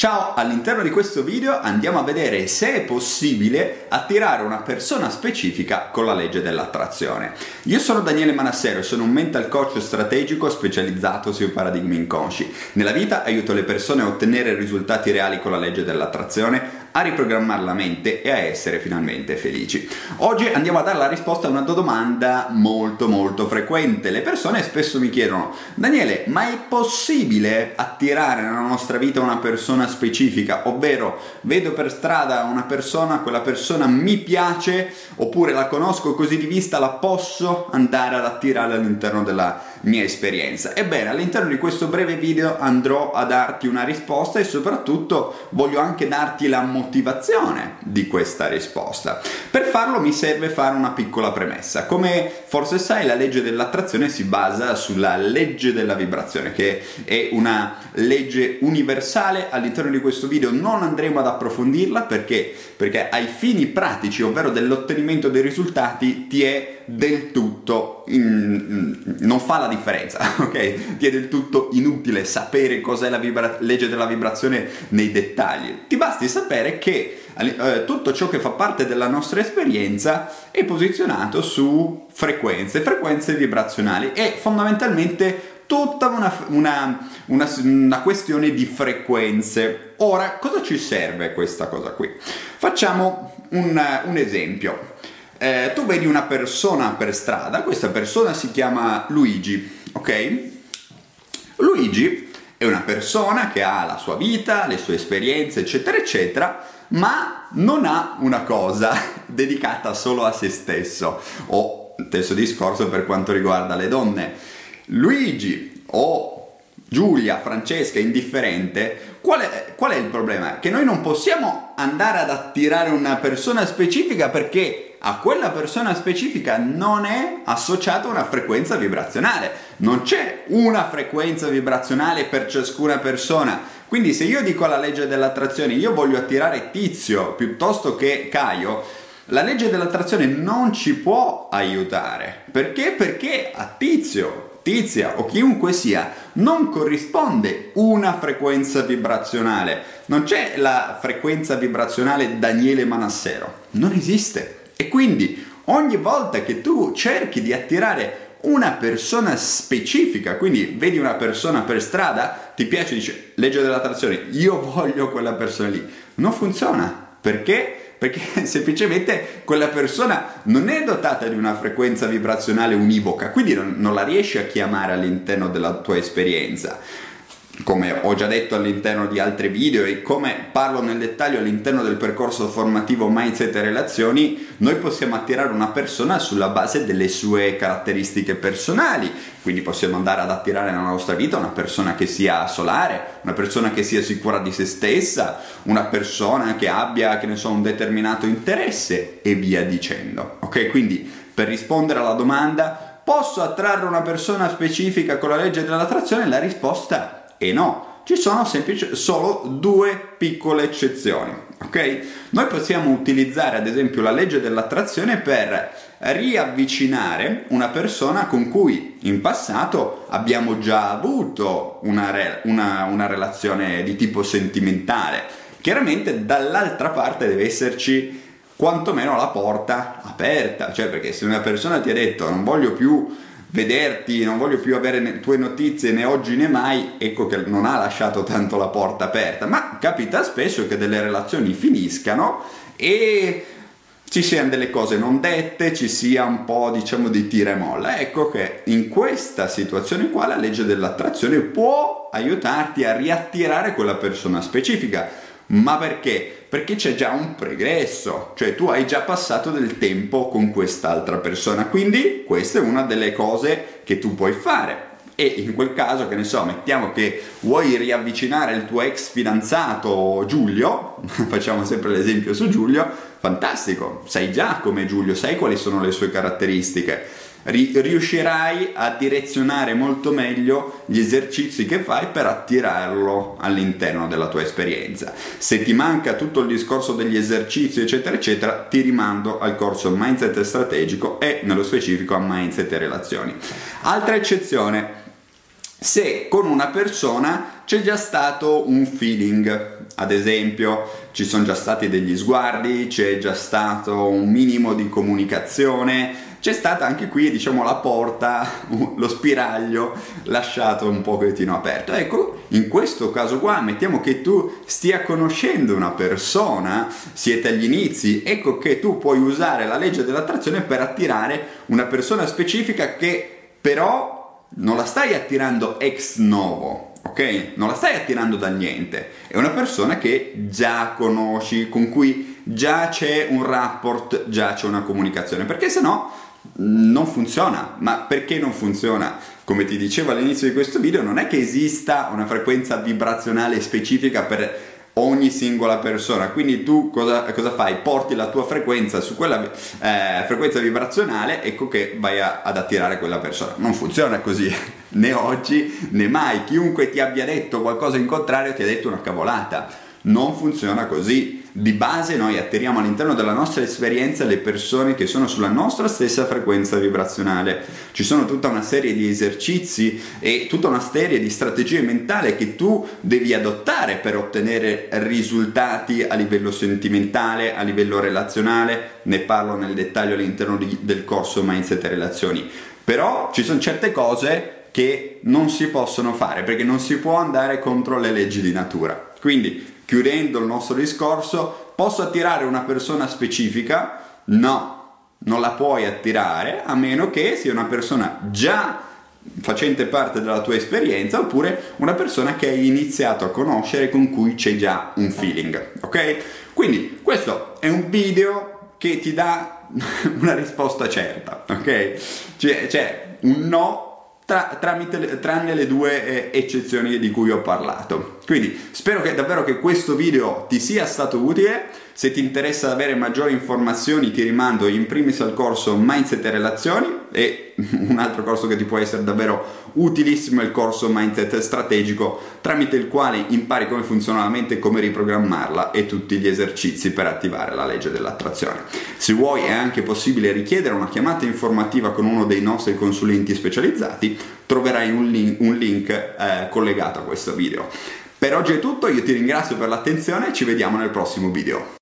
Ciao, all'interno di questo video andiamo a vedere se è possibile attirare una persona specifica con la legge dell'attrazione. Io sono Daniele Manassero sono un mental coach strategico specializzato sui paradigmi inconsci. Nella vita aiuto le persone a ottenere risultati reali con la legge dell'attrazione, a riprogrammare la mente e a essere finalmente felici. Oggi andiamo a dare la risposta a una domanda molto molto frequente. Le persone spesso mi chiedono Daniele, ma è possibile attirare nella nostra vita una persona specifica, ovvero vedo per strada una persona, quella persona mi piace, oppure la conosco così di vista, la posso andare ad attirare all'interno della mia esperienza. Ebbene, all'interno di questo breve video andrò a darti una risposta e soprattutto voglio anche darti la motivazione di questa risposta. Per farlo mi serve fare una piccola premessa. Come forse sai, la legge dell'attrazione si basa sulla legge della vibrazione, che è una legge universale. All'interno di questo video non andremo ad approfondirla perché, perché ai fini pratici, ovvero dell'ottenimento dei risultati, ti è del tutto in, non fa la differenza, ok? Ti è del tutto inutile sapere cos'è la vibra- legge della vibrazione nei dettagli. Ti basti sapere che eh, tutto ciò che fa parte della nostra esperienza è posizionato su frequenze, frequenze vibrazionali e fondamentalmente tutta una, una, una, una, questione di frequenze. Ora, cosa ci serve questa cosa qui? Facciamo un, un esempio eh, tu vedi una persona per strada, questa persona si chiama Luigi, ok? Luigi è una persona che ha la sua vita, le sue esperienze, eccetera, eccetera, ma non ha una cosa dedicata solo a se stesso. O stesso discorso per quanto riguarda le donne. Luigi o Giulia, Francesca, indifferente, qual è, qual è, il problema? Che noi non possiamo andare ad attirare una persona specifica perché a quella persona specifica non è associata una frequenza vibrazionale. Non c'è una frequenza vibrazionale per ciascuna persona. Quindi se io dico alla legge dell'attrazione io voglio attirare Tizio piuttosto che Caio, la legge dell'attrazione non ci può aiutare. Perché? Perché a Tizio Tizia o chiunque sia, non corrisponde una frequenza vibrazionale. Non c'è la frequenza vibrazionale Daniele Manassero, non esiste. E quindi ogni volta che tu cerchi di attirare una persona specifica, quindi vedi una persona per strada, ti piace, dice legge dell'attrazione, io voglio quella persona lì. Non funziona. Perché? perché semplicemente quella persona non è dotata di una frequenza vibrazionale univoca, quindi non, non la riesci a chiamare all'interno della tua esperienza come ho già detto all'interno di altri video e come parlo nel dettaglio all'interno del percorso formativo Mindset e Relazioni, noi possiamo attirare una persona sulla base delle sue caratteristiche personali, quindi possiamo andare ad attirare nella nostra vita una persona che sia solare, una persona che sia sicura di se stessa, una persona che abbia, che ne so, un determinato interesse e via dicendo. Ok? Quindi per rispondere alla domanda, posso attrarre una persona specifica con la legge dell'attrazione? La risposta è e no, ci sono semplice, solo due piccole eccezioni. Ok? Noi possiamo utilizzare ad esempio la legge dell'attrazione per riavvicinare una persona con cui in passato abbiamo già avuto una, re, una, una relazione di tipo sentimentale. Chiaramente dall'altra parte deve esserci quantomeno la porta aperta, cioè perché se una persona ti ha detto non voglio più vederti, non voglio più avere ne, tue notizie né oggi né mai, ecco che non ha lasciato tanto la porta aperta, ma capita spesso che delle relazioni finiscano e ci siano delle cose non dette, ci sia un po' diciamo di tira e molla. Ecco che in questa situazione qua la legge dell'attrazione può aiutarti a riattirare quella persona specifica ma perché? Perché c'è già un pregresso, cioè tu hai già passato del tempo con quest'altra persona, quindi questa è una delle cose che tu puoi fare. E in quel caso, che ne so, mettiamo che vuoi riavvicinare il tuo ex fidanzato Giulio, facciamo sempre l'esempio su Giulio, fantastico, sai già come Giulio, sai quali sono le sue caratteristiche riuscirai a direzionare molto meglio gli esercizi che fai per attirarlo all'interno della tua esperienza. Se ti manca tutto il discorso degli esercizi, eccetera, eccetera, ti rimando al corso Mindset strategico e nello specifico a Mindset e relazioni. Altra eccezione se con una persona c'è già stato un feeling, ad esempio ci sono già stati degli sguardi, c'è già stato un minimo di comunicazione, c'è stata anche qui diciamo la porta, lo spiraglio lasciato un pochettino aperto. Ecco, in questo caso qua mettiamo che tu stia conoscendo una persona, siete agli inizi, ecco che tu puoi usare la legge dell'attrazione per attirare una persona specifica che però non la stai attirando ex novo, ok? Non la stai attirando da niente, è una persona che già conosci, con cui già c'è un rapport, già c'è una comunicazione, perché se no non funziona. Ma perché non funziona? Come ti dicevo all'inizio di questo video, non è che esista una frequenza vibrazionale specifica per ogni singola persona. Quindi tu cosa, cosa fai? Porti la tua frequenza su quella eh, frequenza vibrazionale, ecco che vai a, ad attirare quella persona. Non funziona così, né oggi né mai. Chiunque ti abbia detto qualcosa in contrario ti ha detto una cavolata. Non funziona così di base noi attiriamo all'interno della nostra esperienza le persone che sono sulla nostra stessa frequenza vibrazionale. Ci sono tutta una serie di esercizi e tutta una serie di strategie mentali che tu devi adottare per ottenere risultati a livello sentimentale, a livello relazionale. Ne parlo nel dettaglio all'interno di, del corso Mindset e Relazioni. Però ci sono certe cose che non si possono fare perché non si può andare contro le leggi di natura. Quindi chiudendo il nostro discorso, posso attirare una persona specifica? No, non la puoi attirare a meno che sia una persona già facente parte della tua esperienza oppure una persona che hai iniziato a conoscere con cui c'è già un feeling, ok? Quindi questo è un video che ti dà una risposta certa, ok? C'è, c'è un no tra, tramite, tranne le due eh, eccezioni di cui ho parlato. Quindi spero che davvero che questo video ti sia stato utile. Se ti interessa avere maggiori informazioni ti rimando in primis al corso Mindset e Relazioni e un altro corso che ti può essere davvero utilissimo è il corso Mindset Strategico tramite il quale impari come funziona la mente come riprogrammarla e tutti gli esercizi per attivare la legge dell'attrazione. Se vuoi è anche possibile richiedere una chiamata informativa con uno dei nostri consulenti specializzati, troverai un link, un link eh, collegato a questo video. Per oggi è tutto, io ti ringrazio per l'attenzione e ci vediamo nel prossimo video.